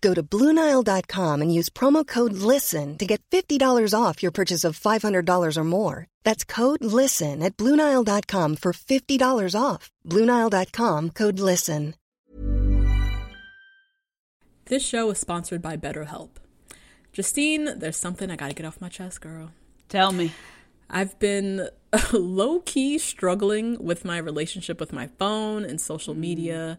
Go to BlueNile.com and use promo code LISTEN to get $50 off your purchase of $500 or more. That's code LISTEN at BlueNile.com for $50 off. BlueNile.com code LISTEN. This show is sponsored by BetterHelp. Justine, there's something I gotta get off my chest, girl. Tell me. I've been low key struggling with my relationship with my phone and social media.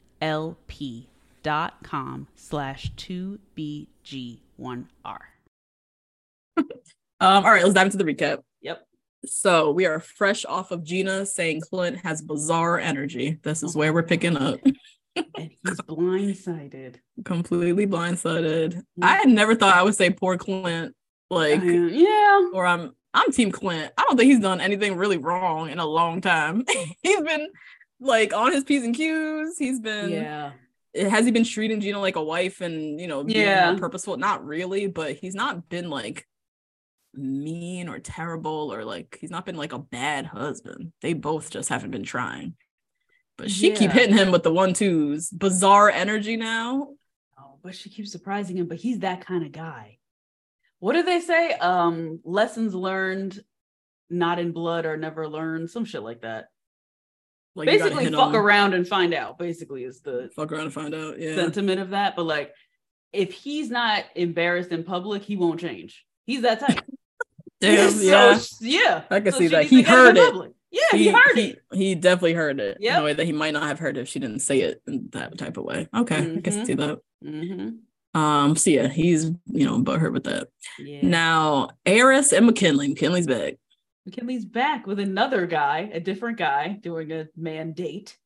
L-P dot com slash 2BG1R. Um, all right, let's dive into the recap. Yep. So we are fresh off of Gina saying Clint has bizarre energy. This is where we're picking up. And he's blindsided. Completely blindsided. I had never thought I would say poor Clint. Like, yeah. or I'm I'm Team Clint. I don't think he's done anything really wrong in a long time. he's been like on his P's and Q's. He's been Yeah. has he been treating Gina like a wife and you know being Yeah. more purposeful? Not really, but he's not been like mean or terrible or like he's not been like a bad husband. They both just haven't been trying. But she keep hitting him with the one twos. Bizarre energy now. Oh, but she keeps surprising him, but he's that kind of guy. What do they say? Um, lessons learned, not in blood or never learned, some shit like that. Like basically, fuck on- around and find out. Basically, is the Fuck around and find out. Yeah. sentiment of that. But like, if he's not embarrassed in public, he won't change. He's that type. Damn, So, yeah. yeah, I can So see that. He to get in heard it. public. Yeah, he, heard it. He definitely heard it in a way that he might not have heard if she didn't say it in that type of way. Okay, I Mhm. can see that. Mm-hmm. Um, so yeah, he's you know butthurt with that. Yeah. Now, Eris and McKinley. McKinley's back. McKinley's back with another guy, a different guy, doing a man date.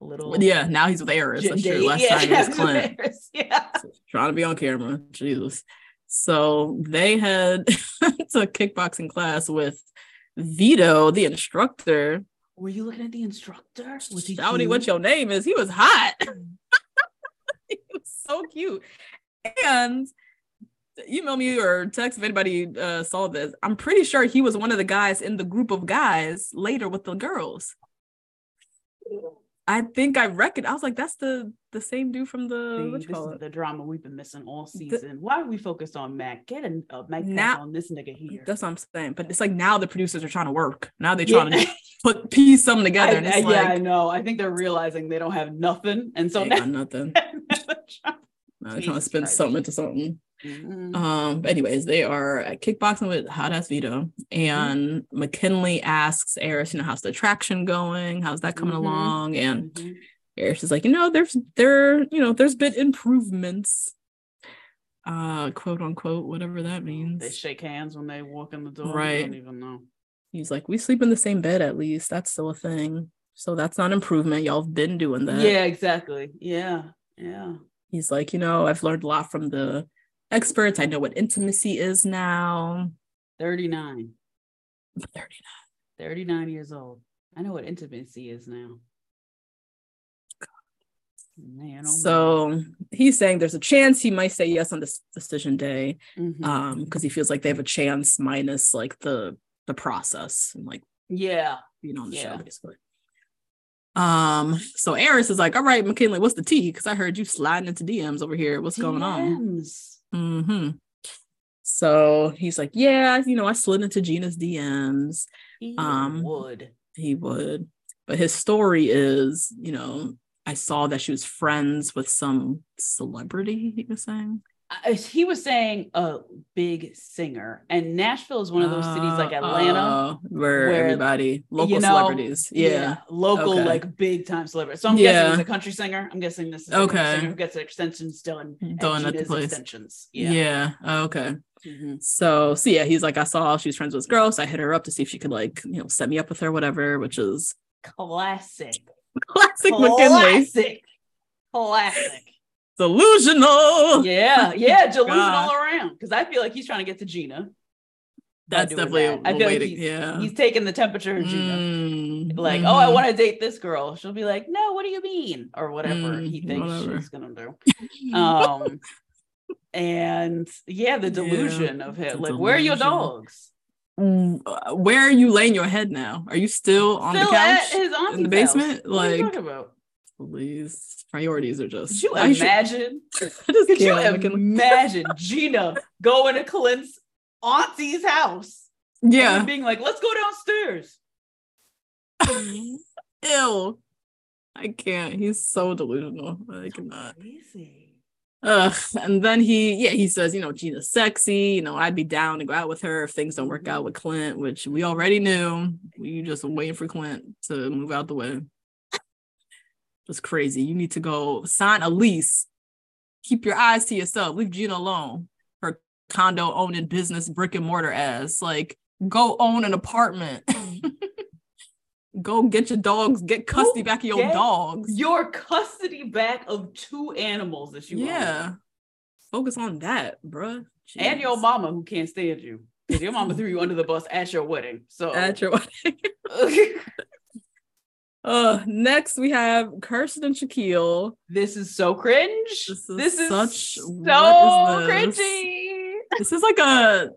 A little. Yeah, now he's with Eris. That's true. Last Yeah, time he was Clint. Eris, Yeah. Trying to be on camera. Jesus. So they had to kickboxing class with Vito, the instructor, Were you looking at the instructor? Was he Shouty, cute? what your name is? He was hot. he was so cute. And email me or text if anybody uh, saw this. I'm pretty sure he was one of the guys in the group of guys later with the girls. I think I reckon. I was like, that's the the same dude from the See, what you this call is it? the drama we've been missing all season. Why are we focused on Mac? Get a, a Mac Now- on this nigga here. That's what I'm saying. But it's like now the producers are trying to work. Now they're Yeah. trying to put piece something I, together. and I- it's yeah, I know. I think they're realizing they don't have nothing, and so ain't now got nothing. they're trying- Now they're trying to spin Christ. something into something. Mhm. Um, but anyways, they are at kickboxing with Hot Ass Vito, and McKinley asks Eris, you know, how's the attraction going? How's that coming Mhm. along? And Mhm. Eris is like, you know, there's there, you know, there's been improvements, uh, quote unquote, whatever that means. They shake hands when they walk in the door. I Right. don't even know. He's like, we sleep in the same bed at least. That's still a thing. So that's not improvement. Y'all have been doing that. Yeah, exactly. Yeah, yeah. He's like, you know, I've learned a lot from the experts. I know what intimacy is now. 39. 39. 39 years old. I know what intimacy is now. Man, oh man. So he's saying there's a chance he might say yes on this decision day, Mhm. um, because he feels like they have a chance minus like the the process and like yeah. being on the Yeah. show basically. Um, so Eris is like, all right, McKinley, what's the tea? Because I heard you sliding into DMs over here. What's going on? Hmm So he's like, yeah, you know, I slid into Gina's DMs. He Um, would. He would, but his story is, you know, I saw that she was friends with some celebrity. He was saying. He was saying a big singer, and Nashville is one of those cities like Uh, Atlanta. uh, where, where, everybody local you know, celebrities. Yeah. local Okay. like big time celebrities. So I'm Yeah. guessing he's a country singer. I'm guessing this is a Okay. singer who gets extensions done, Done at the place. extensions. Yeah. Yeah. Okay. Mhm. So, so yeah, he's like, I saw she was friends with this girl, so I hit her up to see if she could like, you know, set me up with her, whatever, which is Classic. classic McKinley. Classic. Classic. Delusional. Yeah, yeah, delusional all around. Because I feel like he's trying to get to Gina. That's definitely that. a, I feel way like to, he's, yeah. he's taking the temperature of Gina. Mm, Like, oh, I want to date this girl. She'll be like, no, what do you mean? Or whatever he Mm, thinks whatever. she's gonna do. Um, and yeah, the Yeah, delusion of the him. Like, where are your dogs? Where are you laying your head now? Are you still on Still the couch in the basement? house. What are you Like, talking about? Please, priorities are just. Could you I imagine? I just Could you. Imagine Gina going to Clint's auntie's house? Yeah. being like, let's go downstairs. Ew. I can't. He's so delusional. I cannot. Crazy. Ugh. And then he, yeah, he says, you know, Gina's sexy. You know, I'd be down to go out with her if things don't work mm-hmm. out with Clint, which we already knew. We just waiting for Clint to move out the way. Just crazy. You need to go sign a lease. Keep your eyes to yourself. Leave Gina alone. Her condo owning business, brick and mortar ass. Like, go own an apartment. go get your dogs. Get custody Go back of your dogs. Your custody back of two animals that you own. Focus on that, bruh. and your mama who can't stand you because your mama threw you under the bus at your wedding. So At your wedding. Uh, next we have Kirsten and Shaquille. this is so cringe. This This is is, such- so is this? cringy. This is like a.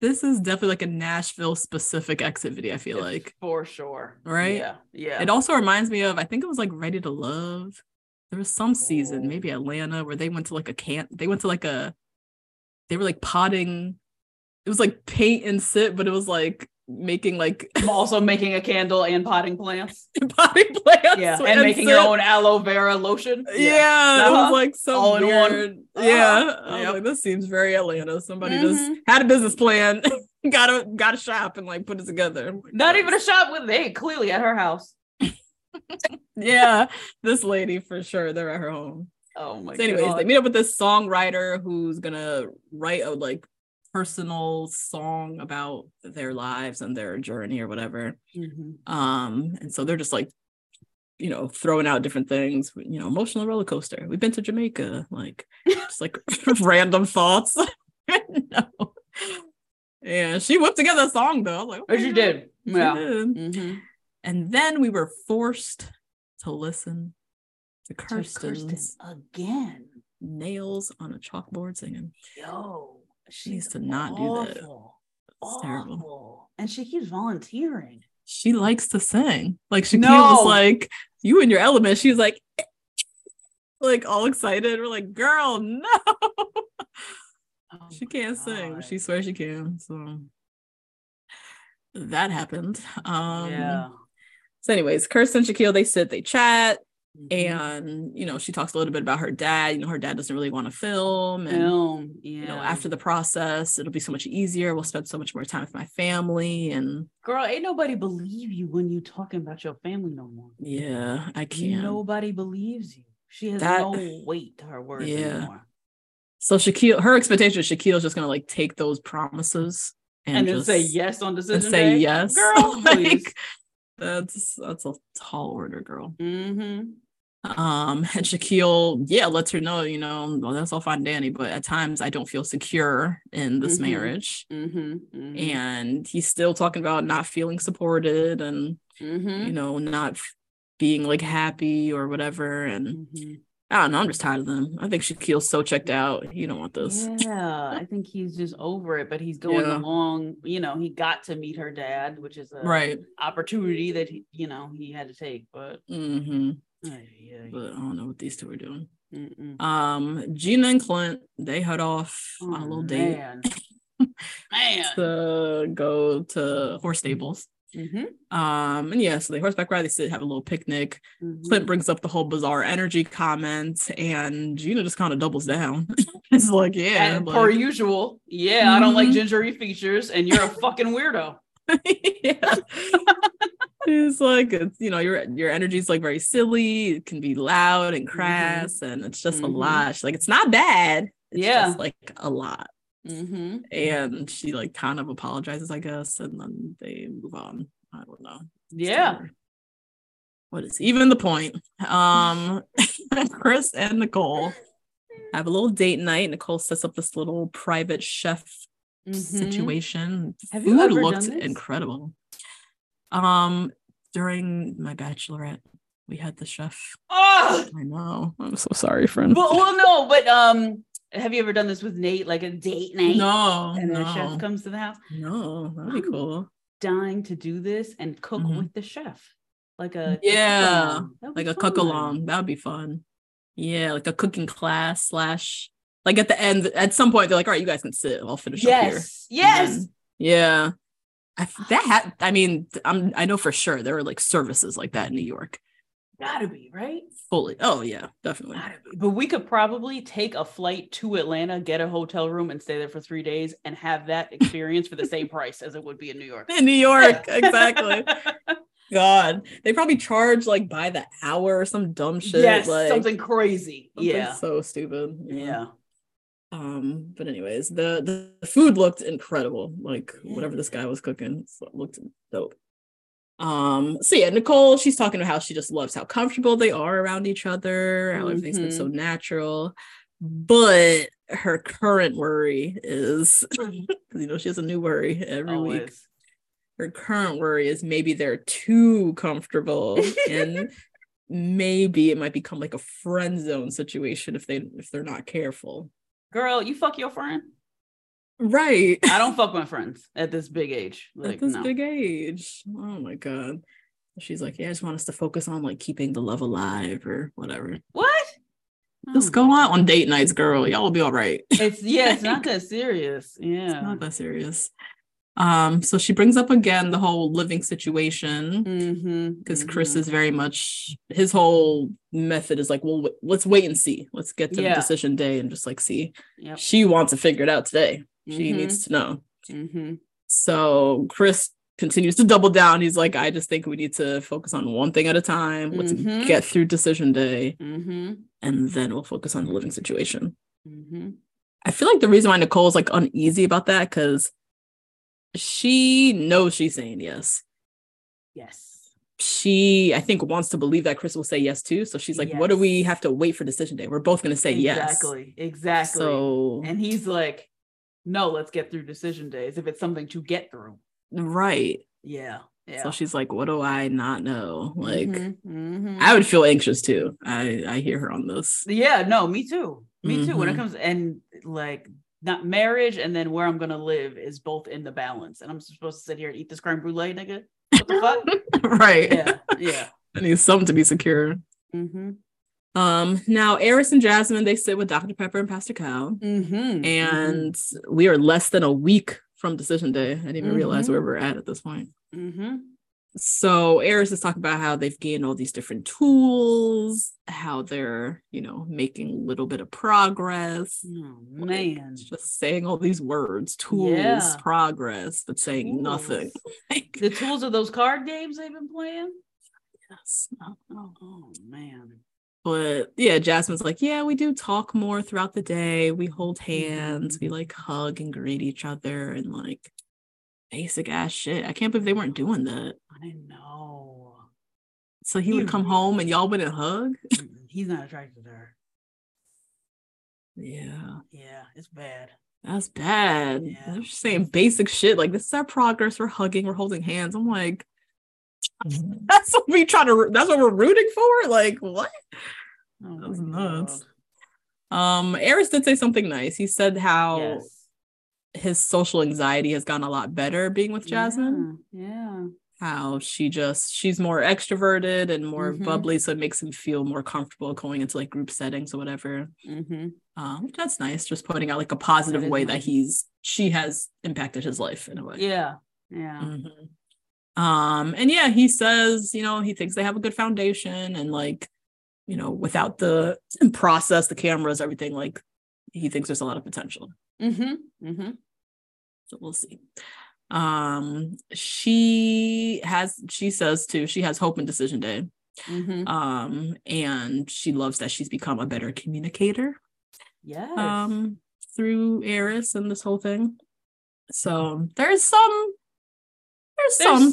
This is definitely like a Nashville specific activity. I feel like for sure. Right? Yeah. Yeah. it also reminds me of. I think it was like Ready to Love. There was some season, Oh. maybe Atlanta, where they went to like a camp. They went to like a. They were like potting. It was like paint and sit, but it was like making like also making a candle and potting plants. potting plants. Yeah. And making your own aloe vera lotion. Yeah, it was Uh-huh. like so All in one. Uh-huh. Yeah, I was Yep. like, this seems very Atlanta. Somebody just Mhm. had a business plan, got a got a shop, and like put it together. Like, Not even a shop with they clearly at her house. yeah, this lady for sure. They're at her home. Oh my So, anyways, god. they meet up with this songwriter who's gonna write a like personal song about their lives and their journey or whatever. Mhm. Um, and so they're just like, you know, throwing out different things, you know, emotional roller coaster. We've been to Jamaica, like just like random thoughts. no. Yeah, she whipped together a song though. I was like, okay, you did. she Yeah. did. Mhm. And then we were forced to listen to Kirsten's again. nails on a chalkboard singing. Yo, She needs she's to not do that. awful. It's terrible. And she keeps volunteering. She likes to sing. Like Shaquille No. was like, "You in your element." She was like, like all excited. We're like, "Girl, no." Oh she can't sing. She swears she can. So that happened. Um yeah. So, anyways, Kirsten and Shaquille, they sit, they chat, Mhm. and you know, she talks a little bit about her dad. You know, her dad doesn't really want to film, and film. Yeah. you know, after the process, it'll be so much easier. We'll spend so much more time with my family, and girl, ain't nobody believe you when you talking about your family no more. yeah, I can't. Nobody believes you. She has That- no weight to her words Yeah. anymore. So Shaquille, her expectation is Shaquille's just gonna like take those promises and, And, just, say yes on decision and say day. yes. girl. please. like that's that's a tall order, girl. mm-hmm. Um, and Shaquille, yeah, lets her know, you know, well, that's all fine, Danny, but at times I don't feel secure in this Mhm. marriage. Mm-hmm. And he's still talking about not feeling supported and mm-hmm. you know, not being like happy or whatever. And mm-hmm. I don't know, I'm just tired of them. I think Shaquille's so checked out. You don't want this. Yeah, I think he's just over it, but he's going Yeah. along. You know, he got to meet her dad, which is a Right. opportunity that he, you know, he had to take. But mm-hmm. ay, ay, But I don't know what these two are doing. mm-mm. Um, Gina and Clint, they head off on a Oh, little date man. man. to go to horse stables. Mhm, Um, and yeah, so they horseback ride, they sit, have a little picnic. mhm. Clint brings up the whole bizarre energy comment, and Gina just kind of doubles down. it's like, yeah, and like- per usual, yeah, I don't like Mhm. gingery features, and you're a fucking weirdo. yeah. it's like it's you know your your energy's like very silly it can be loud and crass and it's just a Mhm. lot She's like it's not bad it's Yeah. just like a lot Mm-hmm. and she like kind of apologizes i guess and then they move on i don't know Yeah. What is even the point um chris and nicole have a little date night nicole sets up this little private chef Mhm. situation. Have you Food ever looked done this? incredible. Um, during my bachelorette, we had the chef. Oh, I know. I'm so sorry, friend. well, well, no, but um, have you ever done this with Nate, like a date night? no, and the chef comes to the house. no, that'd be I'm cool. Dying to do this and cook Mhm. with the chef, like a Yeah, cook-along. That would Like a cook along. That would be fun. Yeah, like a cooking class slash. Like at the end, at some point, they're like, "All right, you guys can sit. I'll finish up here." Yes, yes. Yeah. I, that had, I mean, I'm, I know for sure there are like services like that in New York. Gotta be right. Fully. Oh yeah, definitely. But we could probably take a flight to Atlanta, get a hotel room, and stay there for three days, and have that experience for the same price as it would be in New York. In New York, exactly. God, they probably charge like by the hour or some dumb shit. yes, like, something crazy. something yeah, so stupid. yeah. Um, but anyways, the the food looked incredible. Like whatever this guy was cooking so it looked dope. Um, so yeah, Nicole, she's talking about how she just loves how comfortable they are around each other, how everything's been Mm-hmm. so natural. But her current worry is, you know, she has a new worry every week. Her current worry is maybe they're too comfortable and maybe it might become like a friend zone situation if they if they're not careful. Girl, you fuck your friend. Right. I don't fuck my friends at this big age. Like At this no. big age. Oh my god. She's like, yeah, I just want us to focus on like keeping the love alive or whatever. What? Just Oh, go on on date nights, girl. Y'all will be all right. It's yeah, it's not that serious. Yeah. It's not that serious. Um, so she brings up again the whole living situation Mm-hmm. because Chris is very much his whole method is like, well, w- let's wait and see. Let's get to Yeah. the decision day and just like see. Yep. She wants to figure it out today. She Mhm. needs to know. Mm-hmm. So Chris continues to double down. He's like, I just think we need to focus on one thing at a time. Let's Mhm. get through decision day, Mm-hmm. and then we'll focus on the living situation. Mm-hmm. I feel like the reason why Nicole's like uneasy about that because she knows she's saying yes. Yes. She, I think, wants to believe that Chris will say yes too. So she's like, "What do we have to wait for decision day? We're both going to say yes." Exactly. Exactly. So and he's like, no, let's get through decision days if it's something to get through. right, Yeah. Yeah. So she's like, "What do I not know?" Like, Mhm, mhm. I would feel anxious too. I I hear her on this. Yeah, no, me too. Me too. When it Mhm. comes and like not marriage and then where I'm gonna live is both in the balance. And I'm supposed to sit here and eat this creme brulee, nigga. What the fuck? right. yeah, yeah. I need something to be secure. Mm-hmm. Um. Now, Eris and Jasmine they sit with Dr. Pepper and Pastor Cal. Mm-hmm. and we are less than a week from decision day. I didn't even realize Mhm. where we're at at this point. mm-hmm. so Eris is talking about how they've gained all these different tools, how they're, you know, making a little bit of progress. Oh Like, man. just saying all these words, tools, Yeah. progress, but saying nothing. Like, The tools of those card games they've been playing. yes, no, no. Oh man. But yeah, Jasmine's like, yeah, we do talk more throughout the day. We hold hands, Mm-hmm. we like hug and greet each other and like basic ass shit. I can't believe they weren't doing that. I didn't know. So he would You come home and y'all wouldn't hug. He's not attracted to her. Yeah. Yeah, it's bad. That's bad. Yeah. They're just saying basic shit. Like this is our progress. We're hugging. We're holding hands. I'm like, that's what we trying to. That's what we're rooting for. Like what? Oh That was nuts. God. Um, Eris did say something nice. He said how Yes. his social anxiety has gotten a lot better being with Jasmine. Yeah. How she just she's more extroverted and more Mhm. bubbly, so it makes him feel more comfortable going into like group settings or whatever. yeah. Mm-hmm. Um, that's nice. Just pointing out like a positive That way that he's she has impacted his life in a way. Yeah. Yeah. Mhm. Um, and yeah, he says, you know, he thinks they have a good foundation and like, you know, without the process, the cameras, everything, like he thinks there's a lot of potential. Mm-hmm. Mm-hmm. So we'll see. Um, she has she says too, she has hope in decision day. Mm-hmm. Um, and she loves that she's become a better communicator Yes. um through Eris and this whole thing. So there's some there's, some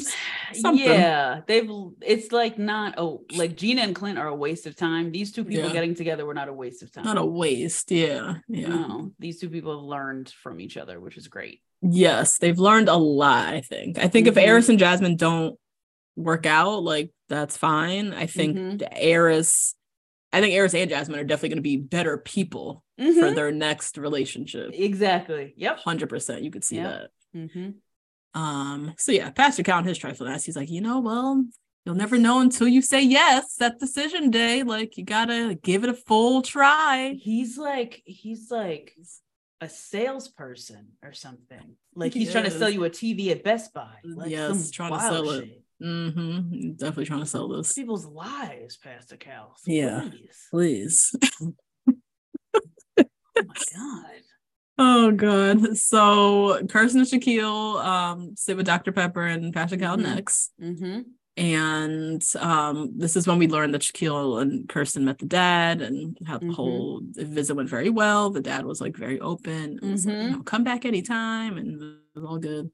something. Yeah, they've. It's like not. Oh, like Gina and Clint are a waste of time. These two people Yeah. getting together were not a waste of time. not a waste. Yeah. Yeah. No, these two people have learned from each other, which is great. Yes, they've learned a lot, I think. I think if Mhm. Eris and Jasmine don't work out, like that's fine. I think Mhm. the Eris I think Eris and Jasmine are definitely going to be better people for Mhm. their next relationship. Exactly. Yep. 100%. You could see Yeah. that. Um, so yeah, Pastor Cal and his trifling He's like, you know, well, you'll never know until you say yes at decision day. Like you gotta give it a full try. He's like he's like a salesperson or something. Like he's He trying to sell you a TV at Best Buy. Like Yes, trying to sell it. Mm-hmm. Definitely trying to sell this. People's lives, Pastor Cal. Yeah. Please. Please. Oh my god. Oh god. So Kirsten and Shaquille um sit with Dr. Pepper and Pastor Cal Mhm. next. Mm-hmm. And um this is when we learned that Shaquille and Kirsten met the dad and how the Mhm. whole visit went very well. The dad was like very open. was like, you Mhm. know, come back anytime and it was all good.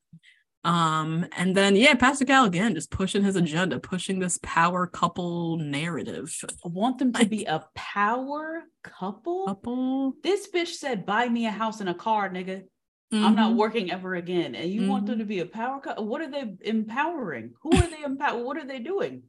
Um and then yeah, Pastor Cal again just pushing his agenda, pushing this power couple narrative. I want them to be a power couple. Couple. This bitch said, "Buy me a house and a car, nigga. I'm not Mhm. working ever again." And you want them to be a power couple? What are they empowering? Who are they empower? what are they doing?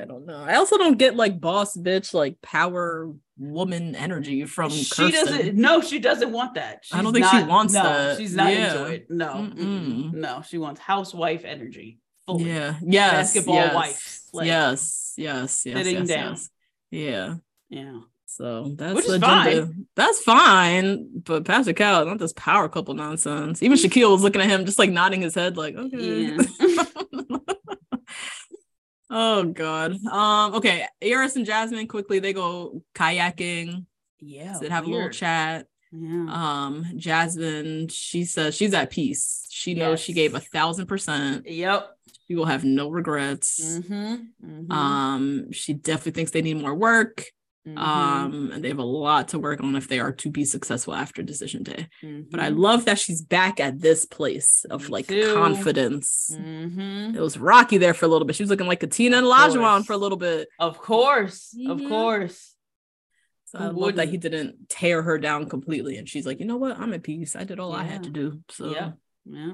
I don't know. I also don't get like boss bitch like power woman energy from she Kirsten. doesn't. No, she doesn't want that. I don't She's think she not- wants no, that. She's not Yeah. into it. No, mm-mm. No. She wants housewife energy. Fully. Yeah. Yes. Basketball yes, wife, like, yes. Yes. Yes. sitting yes, down. yes. Yeah. Yeah. So that's Which agenda. That's fine. But Pastor Cal, not this power couple nonsense. Even Shaquille was looking at him, just like nodding his head, like, okay. Yeah. oh God. Um, okay. Eris and Jasmine quickly they go kayaking. Yeah. They have a little chat. Yeah. um jasmine she says she's at peace she knows she gave a thousand percent Yep. she will have no regrets Mm-hmm. Mm-hmm. um she definitely thinks they need more work Mhm. um and they have a lot to work on if they are to be successful after decision day but i Mhm. love that she's back at this place of like confidence Mhm. it was rocky there for a little bit she was looking like a tina and Lajuan for a little bit Of course. Of course. so i love that he didn't tear her down completely and she's like you know what i'm at peace i did all i had to do so Yeah. Yeah.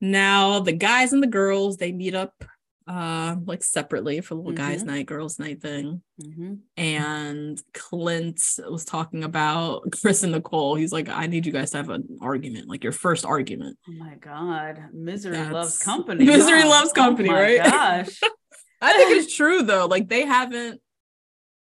Now the guys and the girls they meet up uh like separately for little guys Mhm. night girls night thing Mm-hmm. and clint was talking about chris and nicole he's like i need you guys to have an argument like your first argument Oh my god, misery loves company. Misery loves company, oh my right? Gosh. i think it's true though like they haven't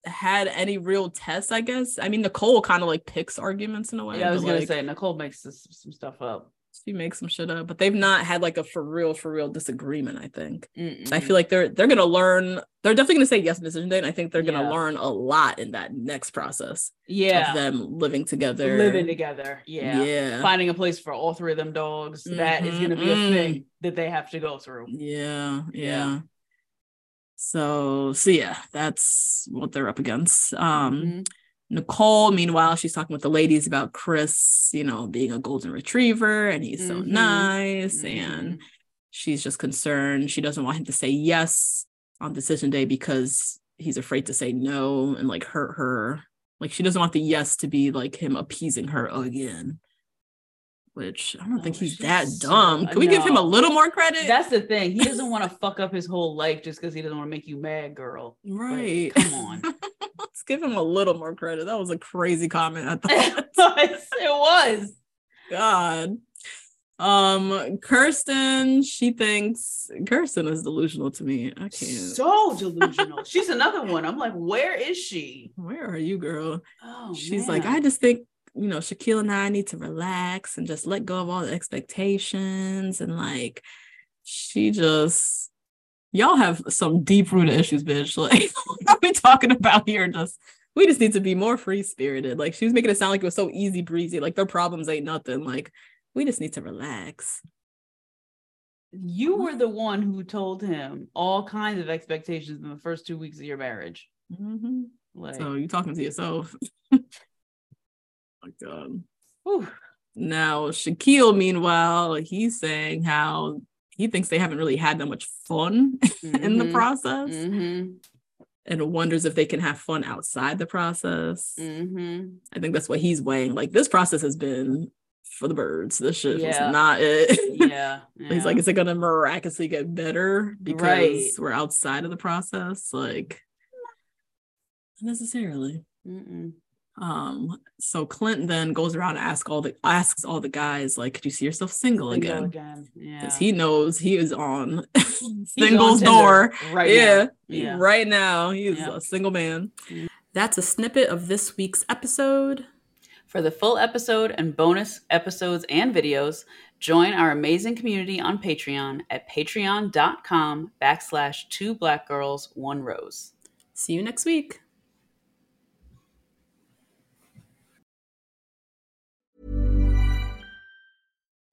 had any real tests i guess i mean nicole kind of like picks arguments in a way Yeah, I was gonna like, say Nicole makes this, some stuff up. She makes some shit up but they've not had like a for real for real disagreement i think I Mm-mm. feel like they're they're gonna learn. They're definitely gonna say yes on decision day, and I think they're gonna Yeah. learn a lot in that next process yeah, of them living together. living together. Yeah. yeah, finding a place for all three of them dogs. That is going to be a Mhm, thing that they have to go through. yeah, yeah. Yeah. So, so yeah, that's what they're up against. Um, Mhm. Nicole, meanwhile, she's talking with the ladies about Chris, you know, being a golden retriever, and he's so Mhm, nice, and Mhm. she's just concerned. She doesn't want him to say yes on decision day because he's afraid to say no and like hurt her. Like she doesn't want the yes to be like him appeasing her again. Which I don't think Oh, he's that so- dumb. Can we give him a little more credit? That's the thing. He doesn't want to fuck up his whole life just because he doesn't want to make you mad, girl. Like, right. come on. Let's give him a little more credit. That was a crazy comment. I thought. It was. God. Um, Kirsten, she thinks Kirsten is delusional to me. I can't. So delusional. She's another one. I'm like, where is she? Where are you, girl? Oh, She's like. I just think, you know, Shaquille and I need to relax and just let go of all the expectations. And like, she just, y'all have some deep rooted issues, bitch. Like, what are we talking about here? Just, we just need to be more free spirited. Like, she was making it sound like it was so easy breezy. Like, their problems ain't nothing. Like, we just need to relax. you were the one who told him all kinds of expectations in the first two weeks of your marriage. Mhm. Like, So, you talking to yourself. my God. whew. Now, Shaquille, meanwhile, he's saying how he thinks they haven't really had that much fun in the Mhm. process Mhm. and wonders if they can have fun outside the process. Mhm. I think that's what he's weighing. Like, this process has been for the birds. This shit Yeah. was not it. Yeah. he's like, is it going to miraculously get better because Right. we're outside of the process? Like, not necessarily. Mm-mm. Um, so Clint then goes around and asks all the asks all the guys, like, could you see yourself single, Single again? again. Yeah. because he knows he is on He's on singles door right yeah, now. Yeah. right now He's Yeah. a single man Mhm. that's a snippet of this week's episode For the full episode and bonus episodes and videos, join our amazing community on Patreon at patreon.com backslash two black girls, one rose. see you next week